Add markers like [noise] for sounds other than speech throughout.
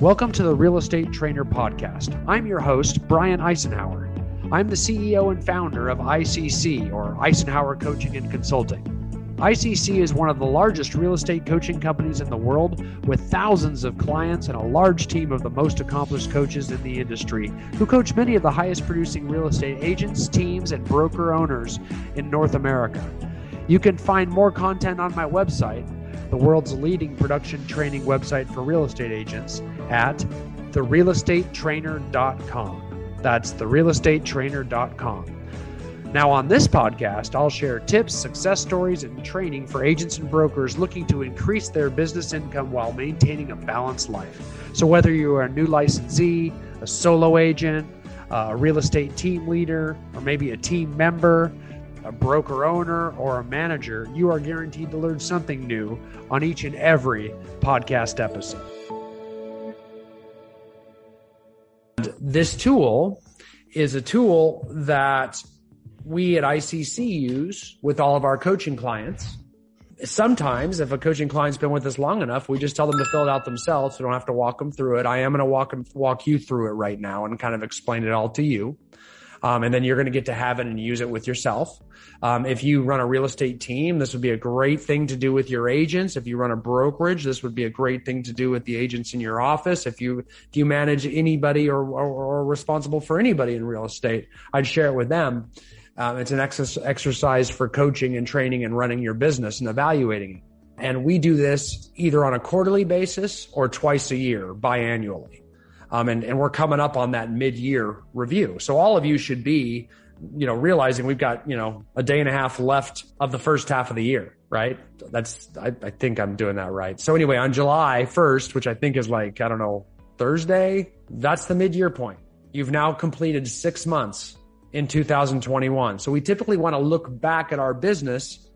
Welcome to the Real Estate Trainer Podcast. I'm your host, Brian Icenhower. I'm the CEO and founder of ICC, or Icenhower Coaching and Consulting. ICC is one of the largest real estate coaching companies in the world with thousands of clients and a large team of the most accomplished coaches in the industry who coach many of the highest producing real estate agents, teams, and broker owners in North America. You can find more content on my website, the world's leading production training website for real estate agents, at therealestatetrainer.com. That's therealestatetrainer.com. Now, on this podcast, I'll share tips, success stories, and training for agents and brokers looking to increase their business income while maintaining a balanced life. So, whether you are a new licensee, a solo agent, a real estate team leader, or maybe a team member, a broker owner, or a manager, you are guaranteed to learn something new on each and every podcast episode. This tool is a tool that we at ICC use with all of our coaching clients. Sometimes, if a coaching client's been with us long enough, we just tell them to fill it out themselves. We don't have to walk them through it. I am going to walk them, walk you through it right now and kind of explain it all to you. Um, and then you're going to get to have it and use it with yourself. Um, if you run a real estate team, this would be a great thing to do with your agents. If you run a brokerage, this would be a great thing to do with the agents in your office. If you if you manage anybody or or, or responsible for anybody in real estate, I'd share it with them. Um, it's an ex- exercise for coaching and training and running your business and evaluating. And we do this either on a quarterly basis or twice a year, biannually. Um, and, and we're coming up on that mid-year review. So all of you should be, you know, realizing we've got, you know, a day and a half left of the first half of the year, right? That's, I, I think I'm doing that right. So anyway, on July 1st, which I think is like, I don't know, Thursday, that's the mid-year point. You've now completed six months in 2021. So we typically want to look back at our business,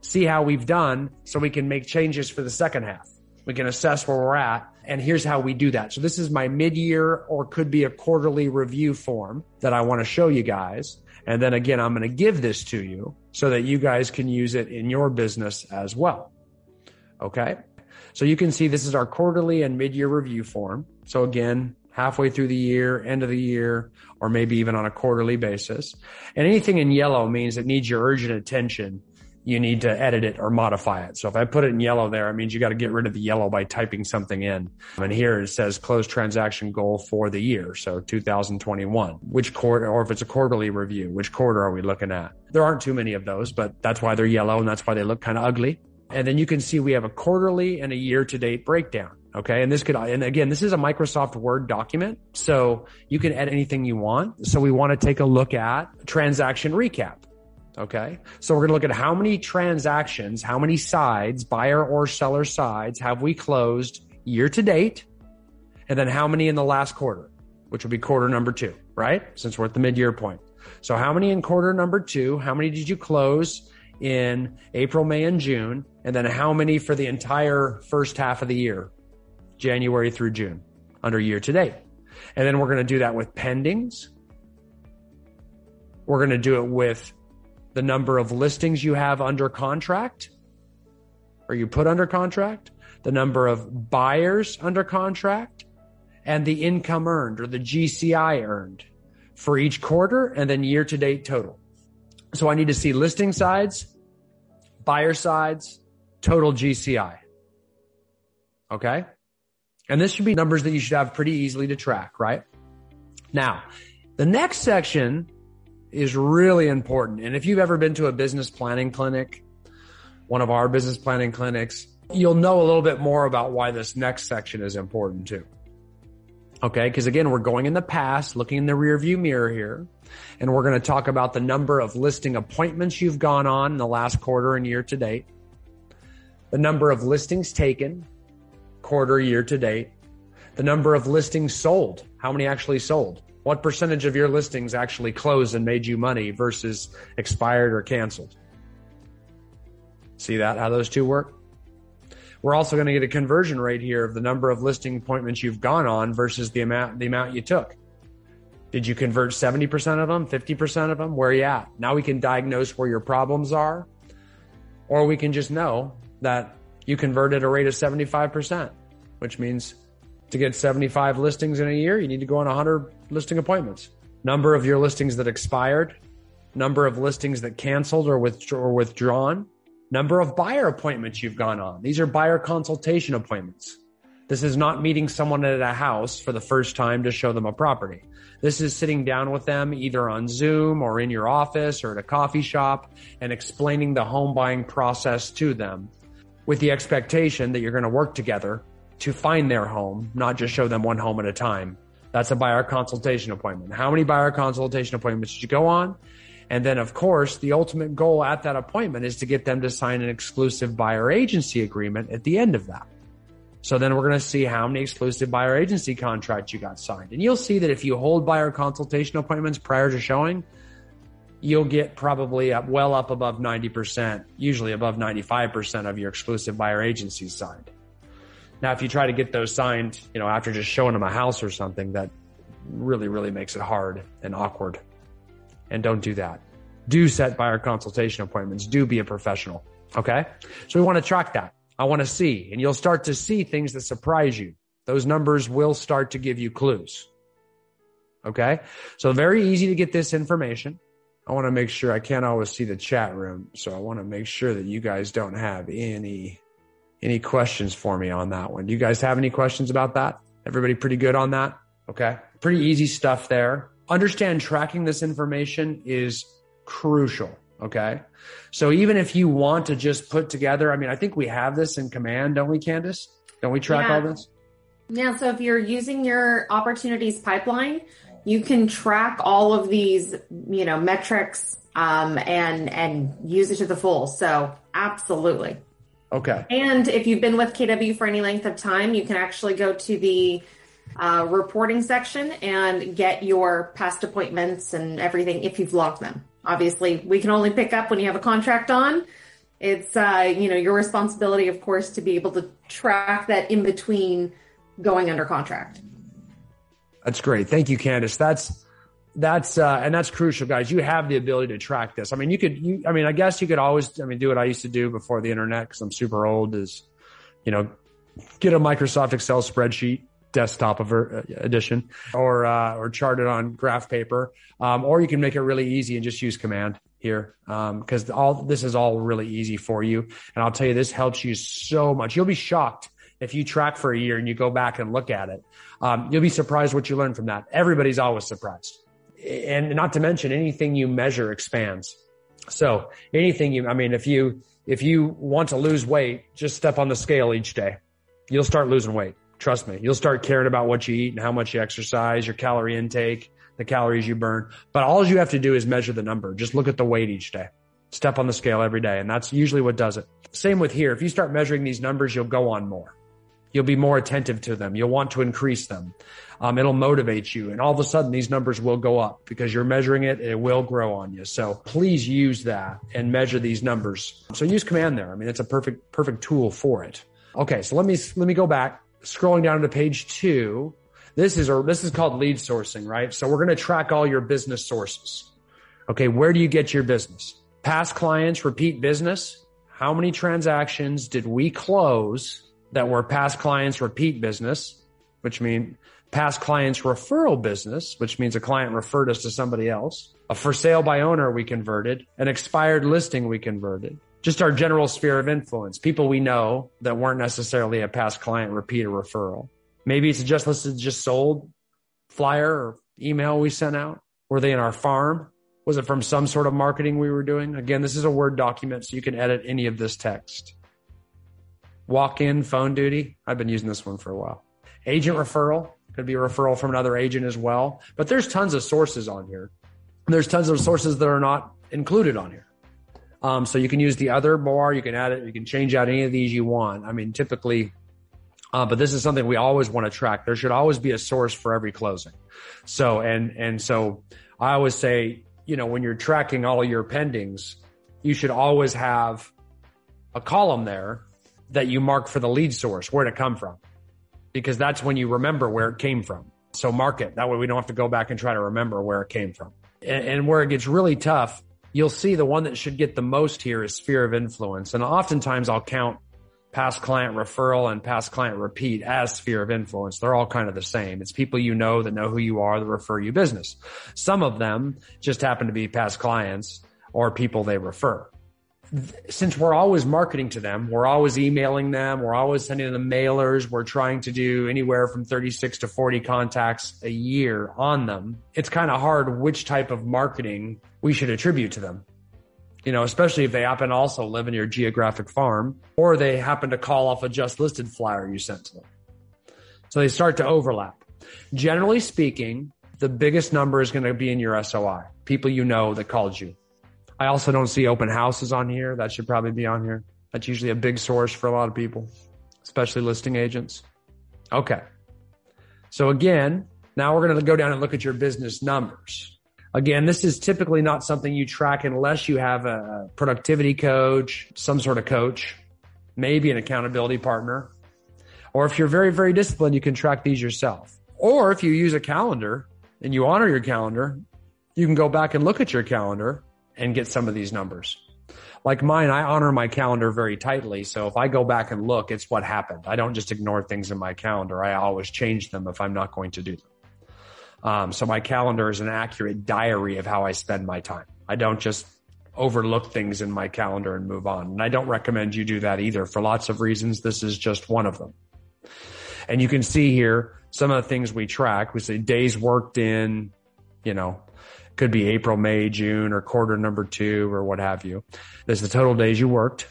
see how we've done so we can make changes for the second half. We can assess where we're at and here's how we do that. So this is my mid-year or could be a quarterly review form that I want to show you guys. And then again, I'm going to give this to you so that you guys can use it in your business as well. Okay. So you can see this is our quarterly and mid-year review form. So again, halfway through the year, end of the year, or maybe even on a quarterly basis. And anything in yellow means it needs your urgent attention you need to edit it or modify it. So if I put it in yellow there, it means you got to get rid of the yellow by typing something in. And here it says close transaction goal for the year. So 2021, which quarter, or if it's a quarterly review, which quarter are we looking at? There aren't too many of those, but that's why they're yellow and that's why they look kind of ugly. And then you can see we have a quarterly and a year to date breakdown. Okay. And this could, and again, this is a Microsoft Word document. So you can add anything you want. So we want to take a look at transaction recap. Okay. So we're going to look at how many transactions, how many sides, buyer or seller sides have we closed year to date? And then how many in the last quarter, which will be quarter number two, right? Since we're at the mid year point. So how many in quarter number two? How many did you close in April, May, and June? And then how many for the entire first half of the year, January through June under year to date? And then we're going to do that with pendings. We're going to do it with the number of listings you have under contract or you put under contract, the number of buyers under contract, and the income earned or the GCI earned for each quarter and then year to date total. So I need to see listing sides, buyer sides, total GCI. Okay. And this should be numbers that you should have pretty easily to track, right? Now, the next section is really important. And if you've ever been to a business planning clinic, one of our business planning clinics, you'll know a little bit more about why this next section is important too. Okay. Cause again, we're going in the past, looking in the rear view mirror here, and we're going to talk about the number of listing appointments you've gone on in the last quarter and year to date, the number of listings taken quarter year to date, the number of listings sold, how many actually sold, what percentage of your listings actually closed and made you money versus expired or canceled? See that, how those two work? We're also going to get a conversion rate here of the number of listing appointments you've gone on versus the amount, the amount you took. Did you convert 70% of them, 50% of them? Where are you at? Now we can diagnose where your problems are, or we can just know that you converted a rate of 75%, which means To get 75 listings in a year, you need to go on 100 listing appointments. Number of your listings that expired, number of listings that canceled or, with, or withdrawn, number of buyer appointments you've gone on. These are buyer consultation appointments. This is not meeting someone at a house for the first time to show them a property. This is sitting down with them either on Zoom or in your office or at a coffee shop and explaining the home buying process to them with the expectation that you're going to work together to find their home, not just show them one home at a time. That's a buyer consultation appointment. How many buyer consultation appointments did you go on? And then, of course, the ultimate goal at that appointment is to get them to sign an exclusive buyer agency agreement at the end of that. So then we're going to see how many exclusive buyer agency contracts you got signed. And you'll see that if you hold buyer consultation appointments prior to showing, you'll get probably up, well up above 90%, usually above 95% of your exclusive buyer agencies signed. Now, if you try to get those signed, you know, after just showing them a house or something, that really, really makes it hard and awkward. And don't do that. Do set buyer consultation appointments. Do be a professional. Okay. So we want to track that. I want to see. And you'll start to see things that surprise you. Those numbers will start to give you clues. Okay. So very easy to get this information. I want to make sure I can't always see the chat room. So I want to make sure that you guys don't have any, any questions for me on that one. Do you guys have any questions about that? Everybody pretty good on that? Okay. Pretty easy stuff there. Understand tracking this information is crucial. Okay. So even if you want to just put together, I mean, I think we have this in command, don't we, Candace? Don't we track yeah. all this? Yeah. So if you're using your opportunities pipeline, you can track all of these, you know, metrics um, and and use it to the full. So absolutely. Okay. And if you've been with KW for any length of time, you can actually go to the uh, reporting section and get your past appointments and everything if you've logged them obviously we can only pick up when you have a contract on. It's uh, you know your responsibility, of course, to be able to track that in between going under contract. That's great. Thank you, Candace. That's that's uh, and that's crucial, guys. You have the ability to track this. I mean, you could. You, I mean, I guess you could always. I mean, do what I used to do before the internet because I'm super old. Is you know, get a Microsoft Excel spreadsheet desktop edition or uh, or chart it on graph paper, um, or you can make it really easy and just use command here Um, because um, all this is all really easy for you. And I'll tell you, this helps you so much. You'll be shocked if you track for a year and you go back and look at it. Um, you'll be surprised what you learn from that. Everybody's always surprised, and not to mention anything you measure expands. So anything you, I mean, if you if you want to lose weight, just step on the scale each day. You'll start losing weight Trust me, you'll start caring about what you eat and how much you exercise, your calorie intake, the calories you burn. But all you have to do is measure the number. Just look at the weight each day. Step on the scale every day. And that's usually what does it. Same with here. If you start measuring these numbers, you'll go on more. You'll be more attentive to them. You'll want to increase them. Um, it'll motivate you. And all of a sudden, these numbers will go up because you're measuring it. It will grow on you. So please use that and measure these numbers. So use command there. I mean, it's a perfect, perfect tool for it. Okay. So let me, let me go back scrolling down to page two, this is a, this is called lead sourcing, right? So we're going to track all your business sources. Okay. Where do you get your business? Past clients, repeat business. How many transactions did we close that were past clients repeat business, which mean past clients referral business, which means a client referred us to somebody else, a for sale by owner we converted, an expired listing we converted, just our general sphere of influence, people we know that weren't necessarily a past client, repeat a referral. Maybe it's a just listed, just sold flyer or email we sent out. Were they in our farm? Was it from some sort of marketing we were doing? Again, this is a Word document, so you can edit any of this text. Walk in phone duty. I've been using this one for a while. Agent referral could be a referral from another agent as well. But there's tons of sources on here. There's tons of sources that are not included on here. Um, so you can use the other bar, you can add it, you can change out any of these you want. I mean, typically, uh, but this is something we always want to track. There should always be a source for every closing. So, and, and so I always say, you know, when you're tracking all your pendings, you should always have a column there that you mark for the lead source, where to come from, because that's when you remember where it came from. So mark it. That way we don't have to go back and try to remember where it came from. And, and where it gets really tough you'll see the one that should get the most here is sphere of influence. And oftentimes I'll count past client referral and past client repeat as sphere of influence. They're all kind of the same. It's people you know that know who you are that refer you business. Some of them just happen to be past clients or people they refer. Since we're always marketing to them, we're always emailing them, we're always sending them mailers, we're trying to do anywhere from 36 to 40 contacts a year on them. It's kind of hard which type of marketing we should attribute to them you know, especially if they happen to also live in your geographic farm or they happen to call off a just listed flyer you sent to them. So they start to overlap. Generally speaking, the biggest number is going to be in your SOI, people you know that called you. I also don't see open houses on here. That should probably be on here. That's usually a big source for a lot of people, especially listing agents. Okay. So again, now we're going to go down and look at your business numbers. Again, this is typically not something you track unless you have a productivity coach, some sort of coach, maybe an accountability partner. Or if you're very, very disciplined, you can track these yourself. Or if you use a calendar and you honor your calendar, you can go back and look at your calendar and get some of these numbers. Like mine, I honor my calendar very tightly. So if I go back and look, it's what happened. I don't just ignore things in my calendar. I always change them if I'm not going to do them. Um, so my calendar is an accurate diary of how I spend my time. I don't just overlook things in my calendar and move on. And I don't recommend you do that either for lots of reasons. This is just one of them. And you can see here some of the things we track. We say days worked in, you know, could be April, May, June, or quarter number two, or what have you. There's the total days you worked.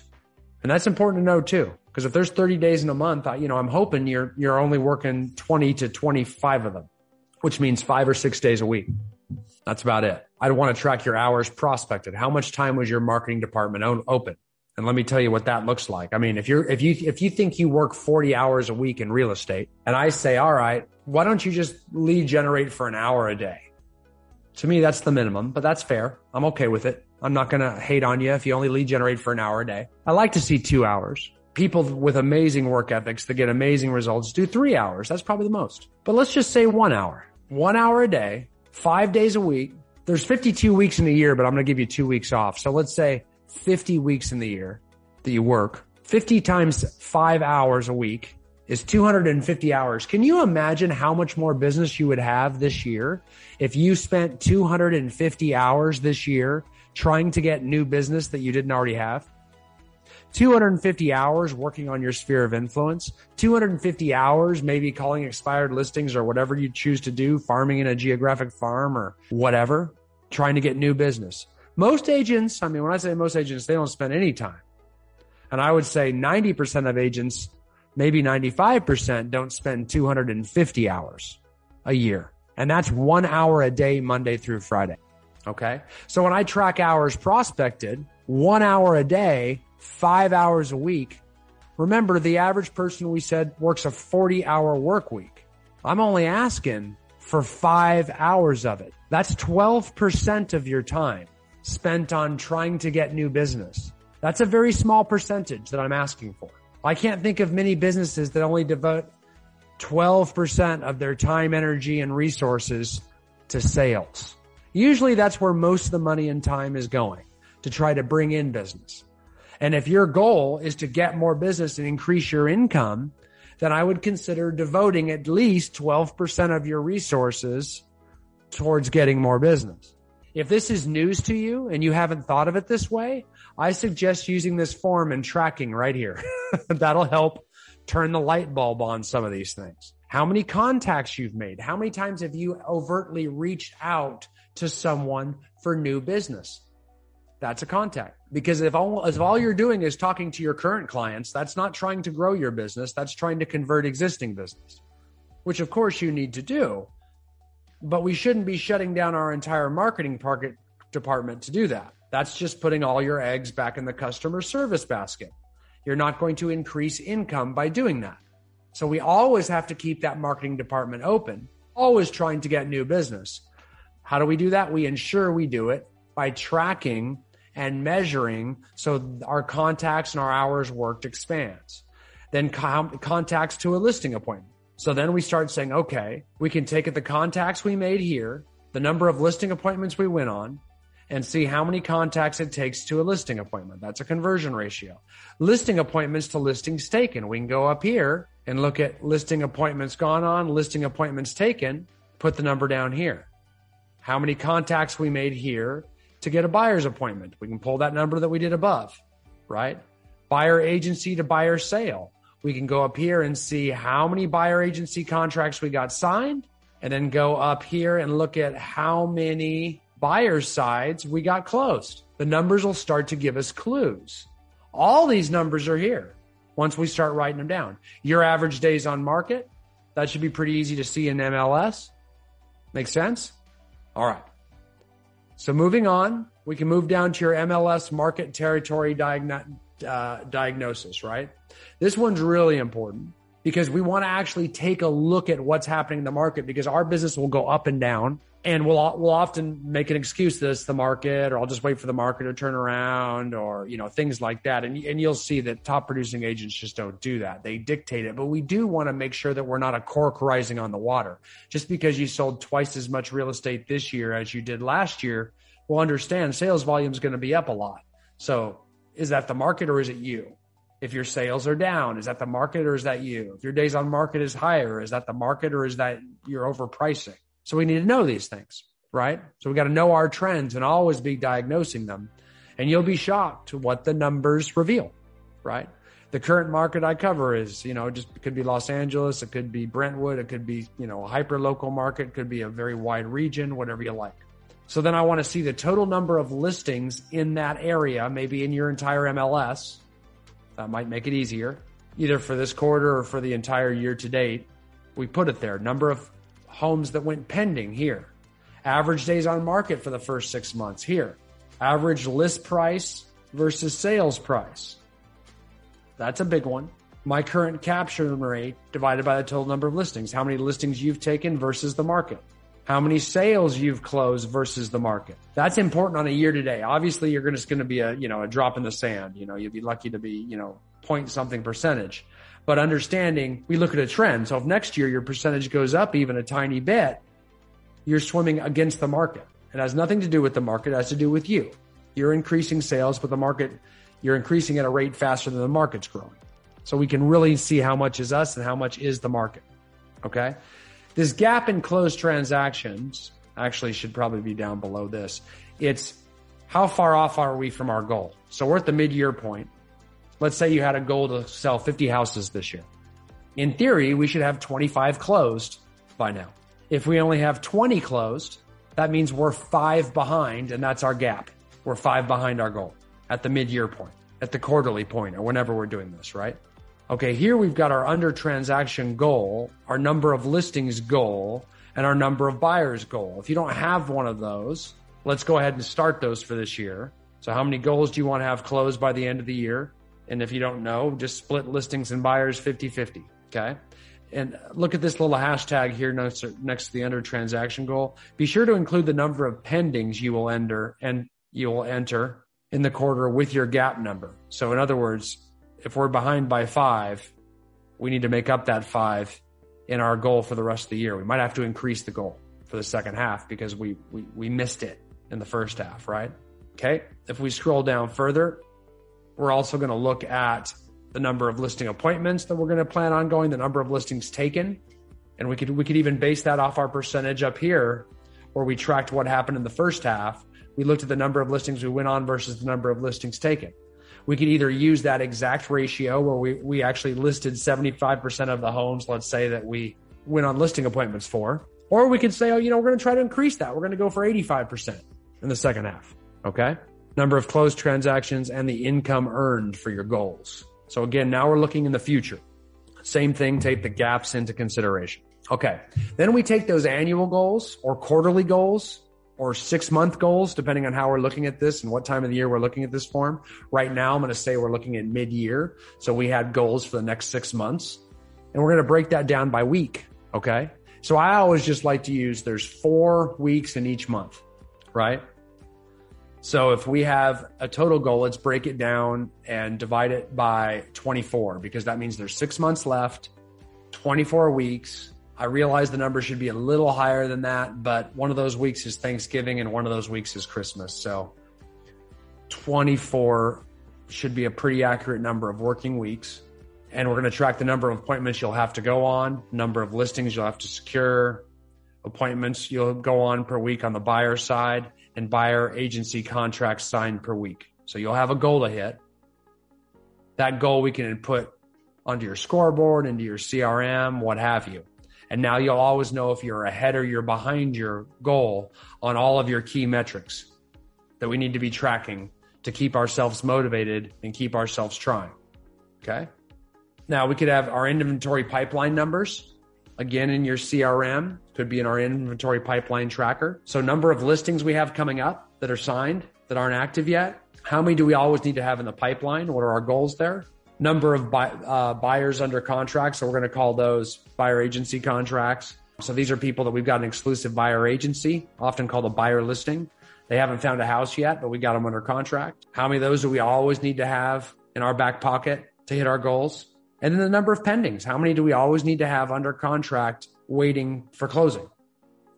And that's important to know too. Because if there's 30 days in a month, I, you know, I'm hoping you're, you're only working 20 to 25 of them which means five or six days a week. That's about it. I'd want to track your hours prospected. How much time was your marketing department open? And let me tell you what that looks like. I mean, if you're, if you, if you think you work 40 hours a week in real estate and I say, all right, why don't you just lead generate for an hour a day? To me, that's the minimum, but that's fair. I'm okay with it. I'm not going to hate on you if you only lead generate for an hour a day. I like to see two hours. People with amazing work ethics that get amazing results do three hours. That's probably the most, but let's just say one hour one hour a day, five days a week. There's 52 weeks in a year, but I'm going to give you two weeks off. So let's say 50 weeks in the year that you work. 50 times five hours a week is 250 hours. Can you imagine how much more business you would have this year if you spent 250 hours this year trying to get new business that you didn't already have? 250 hours working on your sphere of influence, 250 hours maybe calling expired listings or whatever you choose to do, farming in a geographic farm or whatever, trying to get new business. Most agents, I mean, when I say most agents, they don't spend any time. And I would say 90% of agents, maybe 95% don't spend 250 hours a year. And that's one hour a day, Monday through Friday. Okay. So when I track hours prospected, one hour a day, five hours a week. Remember, the average person we said works a 40 hour work week. I'm only asking for five hours of it. That's 12% of your time spent on trying to get new business. That's a very small percentage that I'm asking for. I can't think of many businesses that only devote 12% of their time, energy, and resources to sales. Usually that's where most of the money and time is going to try to bring in business. And if your goal is to get more business and increase your income, then I would consider devoting at least 12% of your resources towards getting more business. If this is news to you and you haven't thought of it this way, I suggest using this form and tracking right here. [laughs] That'll help turn the light bulb on some of these things. How many contacts you've made? How many times have you overtly reached out to someone for new business? That's a contact. Because if all, if all you're doing is talking to your current clients, that's not trying to grow your business. That's trying to convert existing business, which of course you need to do. But we shouldn't be shutting down our entire marketing department to do that. That's just putting all your eggs back in the customer service basket. You're not going to increase income by doing that. So we always have to keep that marketing department open, always trying to get new business. How do we do that? We ensure we do it by tracking and measuring so our contacts and our hours worked expands. Then com- contacts to a listing appointment. So then we start saying, okay, we can take the contacts we made here, the number of listing appointments we went on, and see how many contacts it takes to a listing appointment. That's a conversion ratio. Listing appointments to listings taken. We can go up here and look at listing appointments gone on, listing appointments taken, put the number down here. How many contacts we made here to get a buyer's appointment. We can pull that number that we did above, right? Buyer agency to buyer sale. We can go up here and see how many buyer agency contracts we got signed and then go up here and look at how many buyer sides we got closed. The numbers will start to give us clues. All these numbers are here once we start writing them down. Your average days on market, that should be pretty easy to see in MLS. Make sense? All right. So moving on, we can move down to your MLS market territory diagno- uh, diagnosis, right? This one's really important because we want to actually take a look at what's happening in the market because our business will go up and down and we'll, we'll often make an excuse this the market or I'll just wait for the market to turn around or, you know, things like that. And, and you'll see that top producing agents just don't do that. They dictate it, but we do want to make sure that we're not a cork rising on the water. Just because you sold twice as much real estate this year as you did last year, we'll understand sales volume is going to be up a lot. So is that the market or is it you? If your sales are down, is that the market or is that you? If your days on market is higher, is that the market or is that you're overpricing? So we need to know these things, right? So we got to know our trends and always be diagnosing them. And you'll be shocked to what the numbers reveal, right? The current market I cover is, you know, just could be Los Angeles, it could be Brentwood, it could be, you know, a hyper local market, could be a very wide region, whatever you like. So then I want to see the total number of listings in that area, maybe in your entire MLS, that might make it easier, either for this quarter or for the entire year to date. We put it there. Number of homes that went pending here. Average days on market for the first six months here. Average list price versus sales price. That's a big one. My current capture rate divided by the total number of listings. How many listings you've taken versus the market how many sales you've closed versus the market. That's important on a year to day. Obviously, you're just going to be a, you know, a drop in the sand. You know, you'd be lucky to be, you know, point something percentage. But understanding, we look at a trend. So if next year your percentage goes up even a tiny bit, you're swimming against the market. It has nothing to do with the market. It has to do with you. You're increasing sales, but the market, you're increasing at a rate faster than the market's growing. So we can really see how much is us and how much is the market. Okay. This gap in closed transactions actually should probably be down below this. It's how far off are we from our goal? So we're at the mid year point. Let's say you had a goal to sell 50 houses this year. In theory, we should have 25 closed by now. If we only have 20 closed, that means we're five behind and that's our gap. We're five behind our goal at the mid year point, at the quarterly point or whenever we're doing this, right? Okay, here we've got our under transaction goal, our number of listings goal, and our number of buyers goal. If you don't have one of those, let's go ahead and start those for this year. So how many goals do you want to have closed by the end of the year? And if you don't know, just split listings and buyers 50 50. Okay. And look at this little hashtag here next, to the under transaction goal. Be sure to include the number of pendings you will enter and you will enter in the quarter with your gap number. So in other words, if we're behind by five, we need to make up that five in our goal for the rest of the year. We might have to increase the goal for the second half because we, we, we missed it in the first half, right? Okay. If we scroll down further, we're also going to look at the number of listing appointments that we're going to plan on going, the number of listings taken. And we could, we could even base that off our percentage up here where we tracked what happened in the first half. We looked at the number of listings we went on versus the number of listings taken we could either use that exact ratio where we, we actually listed 75% of the homes, let's say that we went on listing appointments for, or we could say, oh, you know, we're going to try to increase that. We're going to go for 85% in the second half. Okay. Number of closed transactions and the income earned for your goals. So again, now we're looking in the future. Same thing, take the gaps into consideration. Okay. Then we take those annual goals or quarterly goals or six month goals, depending on how we're looking at this and what time of the year we're looking at this form. Right now, I'm going to say we're looking at mid year. So we had goals for the next six months and we're going to break that down by week. Okay. So I always just like to use there's four weeks in each month, right? So if we have a total goal, let's break it down and divide it by 24 because that means there's six months left, 24 weeks, I realize the number should be a little higher than that, but one of those weeks is Thanksgiving and one of those weeks is Christmas. So 24 should be a pretty accurate number of working weeks. And we're going to track the number of appointments you'll have to go on, number of listings you'll have to secure, appointments you'll go on per week on the buyer side, and buyer agency contracts signed per week. So you'll have a goal to hit. That goal we can input onto your scoreboard, into your CRM, what have you. And now you'll always know if you're ahead or you're behind your goal on all of your key metrics that we need to be tracking to keep ourselves motivated and keep ourselves trying. Okay. Now we could have our inventory pipeline numbers again in your CRM, could be in our inventory pipeline tracker. So number of listings we have coming up that are signed that aren't active yet. How many do we always need to have in the pipeline? What are our goals there? Number of buy, uh, buyers under contract. So we're going to call those buyer agency contracts. So these are people that we've got an exclusive buyer agency, often called a buyer listing. They haven't found a house yet, but we got them under contract. How many of those do we always need to have in our back pocket to hit our goals? And then the number of pendings. How many do we always need to have under contract waiting for closing?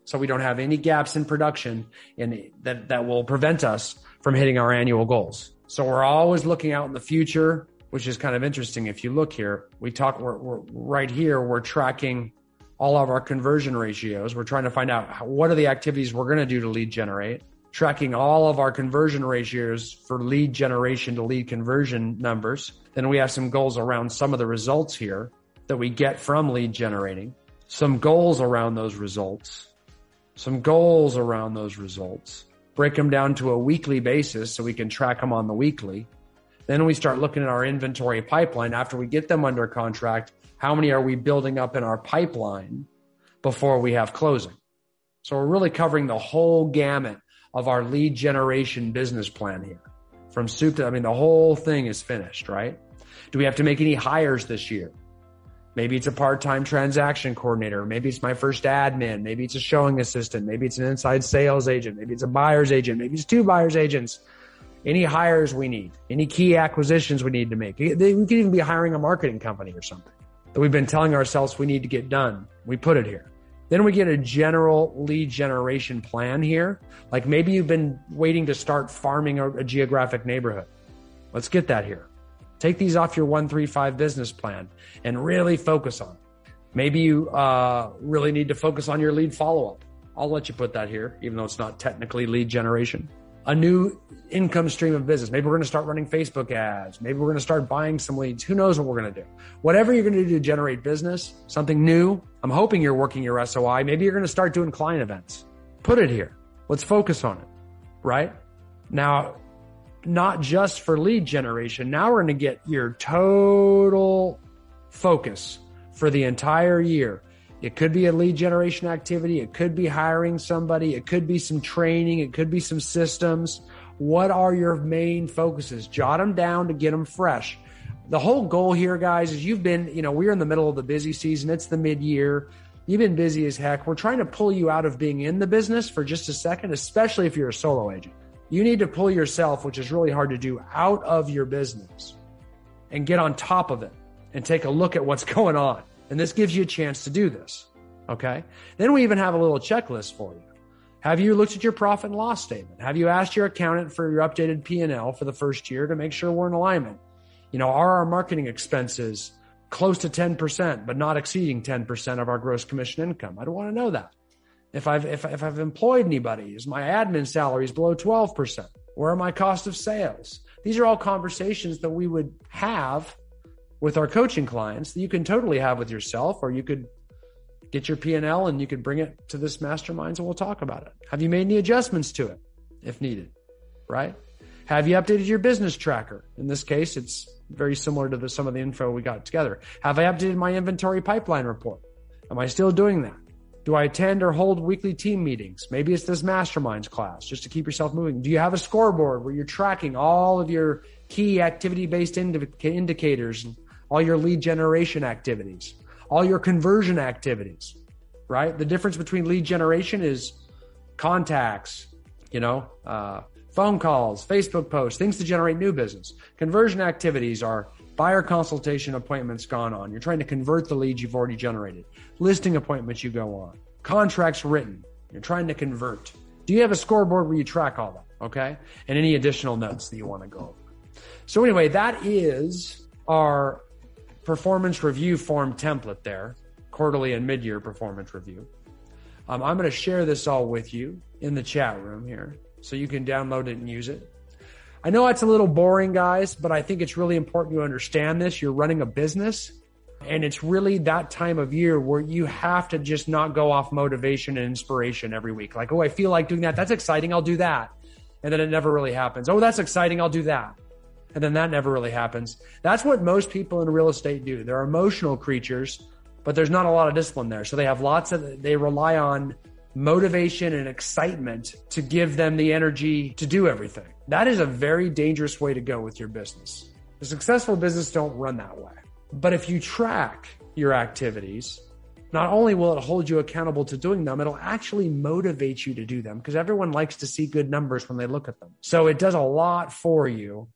So we don't have any gaps in production in that, that will prevent us from hitting our annual goals. So we're always looking out in the future, which is kind of interesting. If you look here, we talk, we're, we're right here, we're tracking all of our conversion ratios. We're trying to find out what are the activities we're going to do to lead generate tracking all of our conversion ratios for lead generation to lead conversion numbers. Then we have some goals around some of the results here that we get from lead generating, some goals around those results, some goals around those results, break them down to a weekly basis so we can track them on the weekly. Then we start looking at our inventory pipeline after we get them under contract. How many are we building up in our pipeline before we have closing? So we're really covering the whole gamut of our lead generation business plan here. From soup to, I mean, the whole thing is finished, right? Do we have to make any hires this year? Maybe it's a part-time transaction coordinator. Maybe it's my first admin. Maybe it's a showing assistant. Maybe it's an inside sales agent. Maybe it's a buyer's agent. Maybe it's two buyer's agents. Any hires we need, any key acquisitions we need to make. We could even be hiring a marketing company or something that we've been telling ourselves we need to get done. We put it here. Then we get a general lead generation plan here. Like maybe you've been waiting to start farming a, a geographic neighborhood. Let's get that here. Take these off your 135 business plan and really focus on. Maybe you uh, really need to focus on your lead follow up. I'll let you put that here, even though it's not technically lead generation a new income stream of business. Maybe we're going to start running Facebook ads. Maybe we're going to start buying some leads. Who knows what we're going to do? Whatever you're going to do to generate business, something new. I'm hoping you're working your SOI. Maybe you're going to start doing client events. Put it here. Let's focus on it. Right now, not just for lead generation. Now we're going to get your total focus for the entire year it could be a lead generation activity. It could be hiring somebody. It could be some training. It could be some systems. What are your main focuses? Jot them down to get them fresh. The whole goal here, guys, is you've been, you know, we're in the middle of the busy season. It's the mid year. You've been busy as heck. We're trying to pull you out of being in the business for just a second, especially if you're a solo agent. You need to pull yourself, which is really hard to do, out of your business and get on top of it and take a look at what's [laughs] going on. And this gives you a chance to do this. Okay. Then we even have a little checklist for you. Have you looked at your profit and loss statement? Have you asked your accountant for your updated P&L for the first year to make sure we're in alignment? You know, are our marketing expenses close to 10%, but not exceeding 10% of our gross commission income? I don't want to know that. If I've, if, if I've employed anybody, is my admin salaries below 12%? Where are my cost of sales? These are all conversations that we would have with our coaching clients that you can totally have with yourself, or you could get your P&L and you could bring it to this masterminds and we'll talk about it. Have you made any adjustments to it if needed? Right? Have you updated your business tracker? In this case, it's very similar to the, some of the info we got together. Have I updated my inventory pipeline report? Am I still doing that? Do I attend or hold weekly team meetings? Maybe it's this masterminds class just to keep yourself moving. Do you have a scoreboard where you're tracking all of your key activity based indicators all your lead generation activities, all your conversion activities, right? The difference between lead generation is contacts, you know, uh, phone calls, Facebook posts, things to generate new business. Conversion activities are buyer consultation appointments gone on. You're trying to convert the leads you've already generated. Listing appointments you go on. Contracts written. You're trying to convert. Do you have a scoreboard where you track all that? Okay. And any additional notes that you want to go over. So anyway, that is our performance review form template there, quarterly and mid-year performance review. Um, I'm going to share this all with you in the chat room here so you can download it and use it. I know it's a little boring, guys, but I think it's really important to understand this. You're running a business, and it's really that time of year where you have to just not go off motivation and inspiration every week. Like, oh, I feel like doing that. That's exciting. I'll do that. And then it never really happens. Oh, that's exciting. I'll do that. And then that never really happens. That's what most people in real estate do. They're emotional creatures, but there's not a lot of discipline there. So they have lots of, they rely on motivation and excitement to give them the energy to do everything. That is a very dangerous way to go with your business. The successful business don't run that way. But if you track your activities, not only will it hold you accountable to doing them, it'll actually motivate you to do them because everyone likes to see good numbers when they look at them. So it does a lot for you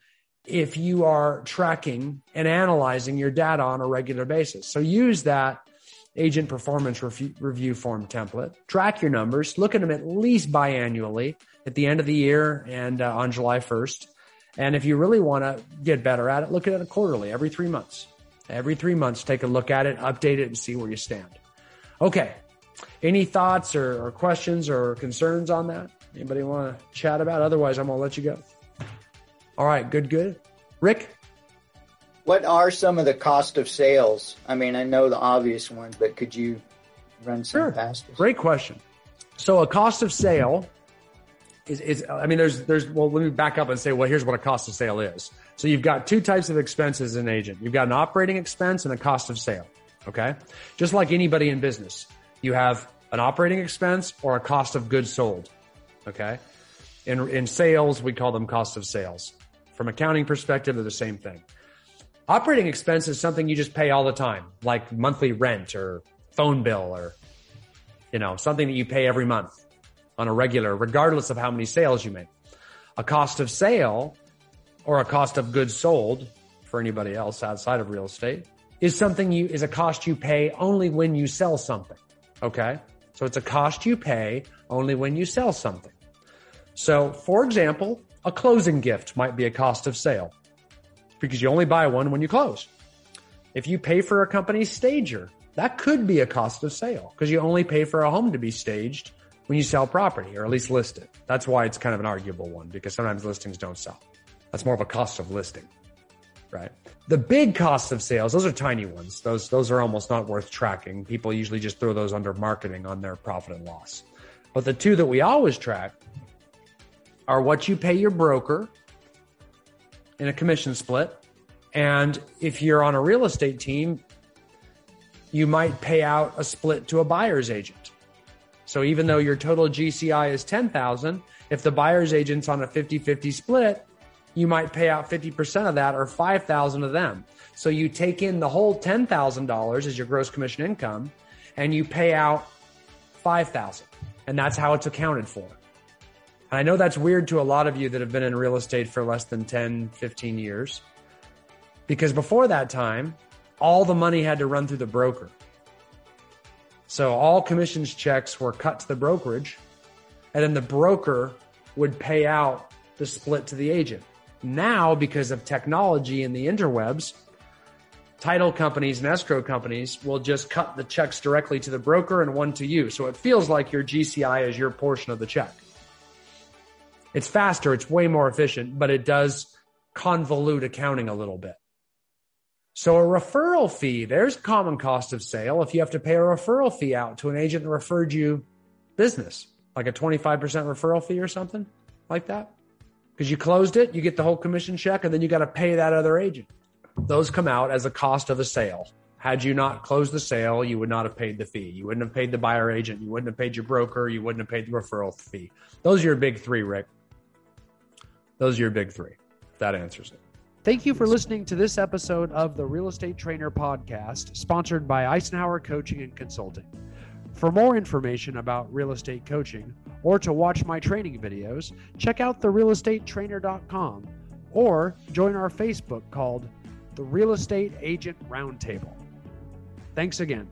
if you are tracking and analyzing your data on a regular basis. So use that agent performance review form template. Track your numbers, look at them at least biannually at the end of the year and uh, on July 1st. And if you really want to get better at it, look at it quarterly, every three months. Every three months, take a look at it, update it, and see where you stand. Okay. Any thoughts or, or questions or concerns on that? Anybody want to chat about? Otherwise, I'm going to let you go. All right. Good, good. Rick? What are some of the cost of sales? I mean, I know the obvious ones, but could you run some sure. past us? Great question. So a cost of sale is, is, I mean, there's, there's, well, let me back up and say, well, here's what a cost of sale is. So you've got two types of expenses in agent. You've got an operating expense and a cost of sale. Okay. Just like anybody in business, you have an operating expense or a cost of goods sold. Okay. In, in sales, we call them cost of sales. From accounting perspective, they're the same thing. Operating expense is something you just pay all the time, like monthly rent or phone bill or, you know, something that you pay every month on a regular, regardless of how many sales you make. A cost of sale or a cost of goods sold for anybody else outside of real estate is something you, is a cost you pay only when you sell something. Okay. So it's a cost you pay only when you sell something. So for example, a closing gift might be a cost of sale because you only buy one when you close. If you pay for a company's stager, that could be a cost of sale because you only pay for a home to be staged when you sell property or at least list it. That's why it's kind of an arguable one because sometimes listings don't sell. That's more of a cost of listing, right? The big costs of sales, those are tiny ones. Those, those are almost not worth tracking. People usually just throw those under marketing on their profit and loss. But the two that we always track are what you pay your broker in a commission split. And if you're on a real estate team, you might pay out a split to a buyer's agent. So even though your total GCI is 10,000, if the buyer's agent's on a 50-50 split, you might pay out 50% of that or 5,000 of them. So you take in the whole $10,000 as your gross commission income and you pay out 5,000. And that's how it's accounted for. I know that's weird to a lot of you that have been in real estate for less than 10, 15 years. Because before that time, all the money had to run through the broker. So all commissions checks were cut to the brokerage, and then the broker would pay out the split to the agent. Now, because of technology and the interwebs, title companies and escrow companies will just cut the checks directly to the broker and one to you. So it feels like your GCI is your portion of the check. It's faster, it's way more efficient, but it does convolute accounting a little bit. So a referral fee, there's common cost of sale if you have to pay a referral fee out to an agent that referred you business, like a 25% referral fee or something like that. Because you closed it, you get the whole commission check, and then you got to pay that other agent. Those come out as a cost of a sale. Had you not closed the sale, you would not have paid the fee. You wouldn't have paid the buyer agent. You wouldn't have paid your broker. You wouldn't have paid the referral fee. Those are your big three, Rick. Those are your big three. That answers it. Thank you for listening to this episode of the Real Estate Trainer Podcast, sponsored by Icenhower Coaching and Consulting. For more information about real estate coaching or to watch my training videos, check out therealestatetrainer.com or join our Facebook called the Real Estate Agent Roundtable. Thanks again.